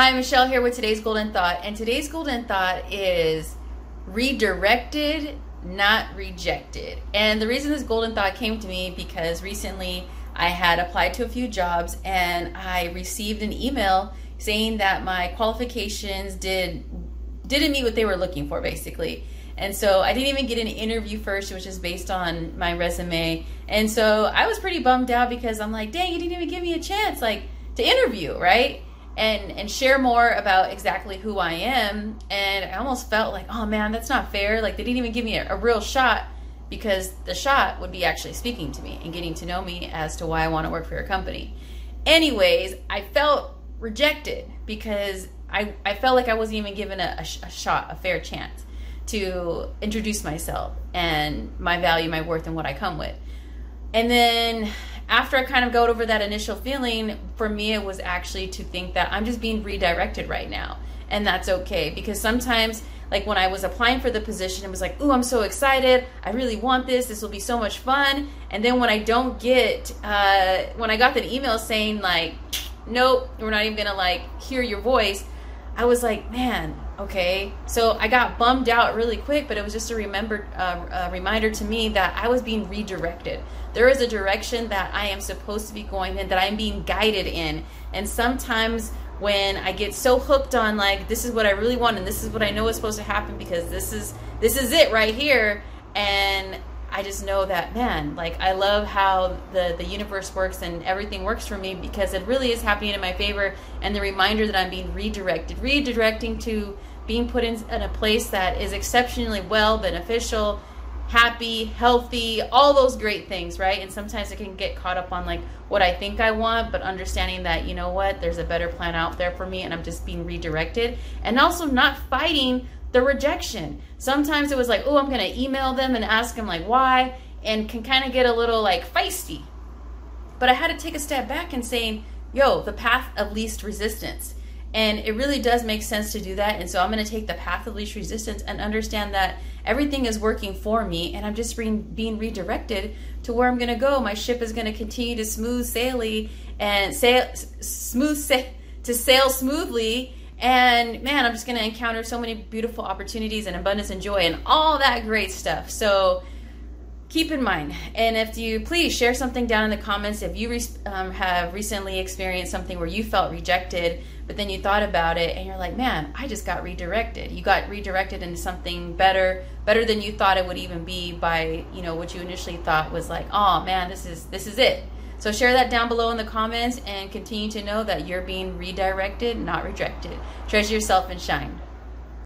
Hi, Michelle here with today's golden thought. And today's golden thought is redirected, not rejected. And the reason this golden thought came to me because recently I had applied to a few jobs and I received an email saying that my qualifications did didn't meet what they were looking for basically. And so I didn't even get an interview first, which is based on my resume. And so I was pretty bummed out because I'm like, dang, you didn't even give me a chance like to interview, right? And and share more about exactly who I am. And I almost felt like, oh man, that's not fair. Like they didn't even give me a, a real shot because the shot would be actually speaking to me and getting to know me as to why I want to work for your company. Anyways, I felt rejected because I, I felt like I wasn't even given a, a, a shot, a fair chance to introduce myself and my value, my worth, and what I come with. And then after I kind of got over that initial feeling, for me, it was actually to think that I'm just being redirected right now. And that's okay because sometimes, like when I was applying for the position, it was like, ooh, I'm so excited. I really want this. This will be so much fun. And then when I don't get, uh, when I got that email saying, like, nope, we're not even gonna like hear your voice, I was like, man, okay. So I got bummed out really quick, but it was just a remember, uh, a reminder to me that I was being redirected. There is a direction that I am supposed to be going in, that I'm being guided in. And sometimes when I get so hooked on like this is what I really want and this is what I know is supposed to happen because this is this is it right here, and I just know that man, like I love how the the universe works and everything works for me because it really is happening in my favor and the reminder that I'm being redirected, redirecting to being put in, in a place that is exceptionally well beneficial happy, healthy, all those great things, right? And sometimes I can get caught up on like what I think I want, but understanding that, you know what, there's a better plan out there for me and I'm just being redirected. And also not fighting the rejection. Sometimes it was like, oh, I'm going to email them and ask them like why, and can kind of get a little like feisty. But I had to take a step back and saying, yo, the path of least resistance. And it really does make sense to do that. And so I'm going to take the path of least resistance and understand that everything is working for me and I'm just being, being redirected to where I'm going to go. My ship is going to continue to smooth saily and sail smooth sa- to sail smoothly and man, I'm just going to encounter so many beautiful opportunities and abundance and joy and all that great stuff. So keep in mind, and if you please share something down in the comments if you re- um, have recently experienced something where you felt rejected, but then you thought about it and you're like, man, I just got redirected. You got redirected into something better, better than you thought it would even be by you know what you initially thought was like, oh man, this is this is it. So share that down below in the comments and continue to know that you're being redirected, not rejected. Treasure yourself and shine.